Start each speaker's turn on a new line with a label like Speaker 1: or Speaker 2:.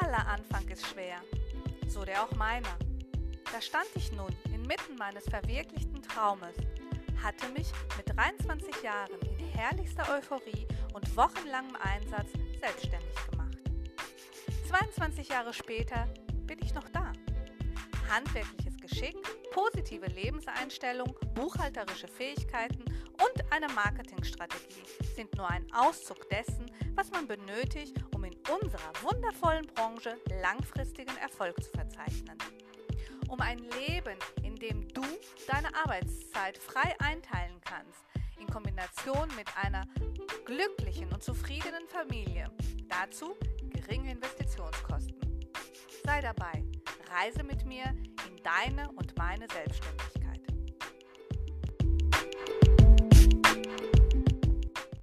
Speaker 1: Jeder Anfang ist schwer, so der auch meiner. Da stand ich nun inmitten meines verwirklichten Traumes, hatte mich mit 23 Jahren in herrlichster Euphorie und wochenlangem Einsatz selbstständig gemacht. 22 Jahre später bin ich noch da. Handwerkliches Geschick, positive Lebenseinstellung, buchhalterische Fähigkeiten und eine Marketingstrategie sind nur ein Auszug dessen, was man benötigt, um in unserer wundervollen Branche langfristigen Erfolg zu verzeichnen. Um ein Leben, in dem du deine Arbeitszeit frei einteilen kannst, in Kombination mit einer glücklichen und zufriedenen Familie. Dazu geringe Investitionskosten. Sei dabei, reise mit mir in deine und meine Selbstständigkeit.